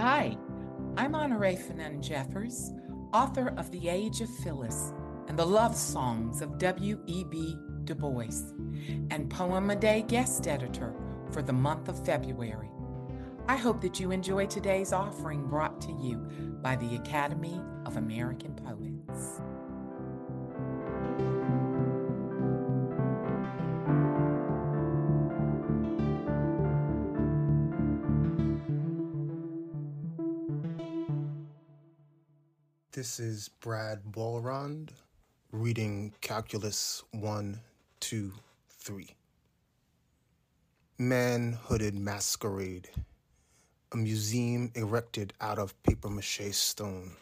Hi, I'm Honorée Fanonne Jeffers, author of The Age of Phyllis and the Love Songs of W.E.B. Du Bois, and Poem a Day guest editor for the month of February. I hope that you enjoy today's offering brought to you by the Academy of American Poets. This is Brad Walrond reading Calculus 1, 2, 3. Man Hooded Masquerade, a museum erected out of paper mache stone.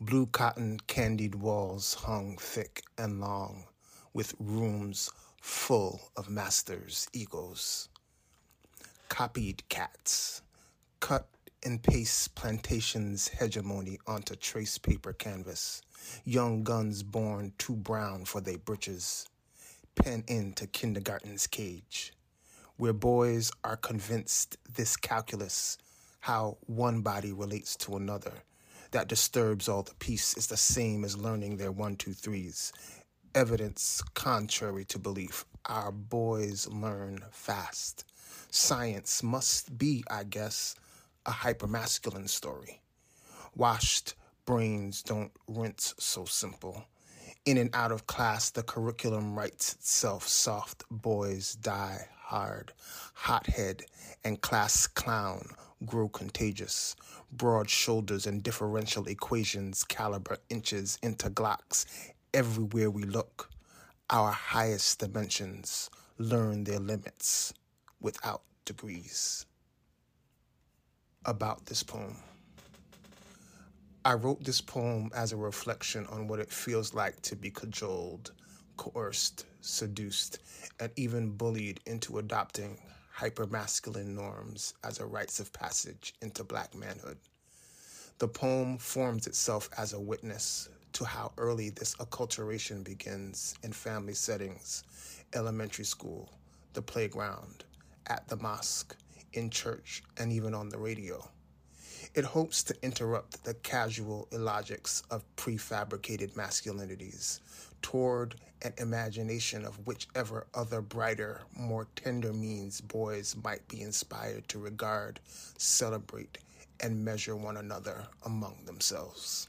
Blue cotton candied walls hung thick and long, with rooms full of masters' egos. Copied cats, cut and paste plantation's hegemony onto trace paper canvas. Young guns born too brown for their britches. Pen into kindergarten's cage. Where boys are convinced this calculus, how one body relates to another, that disturbs all the peace is the same as learning their one, two, threes. Evidence contrary to belief. Our boys learn fast. Science must be, I guess, a hypermasculine story. Washed brains don't rinse so simple. In and out of class, the curriculum writes itself soft. Boys die hard. Hothead and class clown grow contagious. Broad shoulders and differential equations caliber inches into glocks. Everywhere we look, our highest dimensions learn their limits without degrees about this poem. I wrote this poem as a reflection on what it feels like to be cajoled, coerced, seduced, and even bullied into adopting hypermasculine norms as a rites of passage into black manhood. The poem forms itself as a witness to how early this acculturation begins in family settings, elementary school, the playground, at the mosque, in church, and even on the radio. It hopes to interrupt the casual illogics of prefabricated masculinities toward an imagination of whichever other brighter, more tender means boys might be inspired to regard, celebrate, and measure one another among themselves.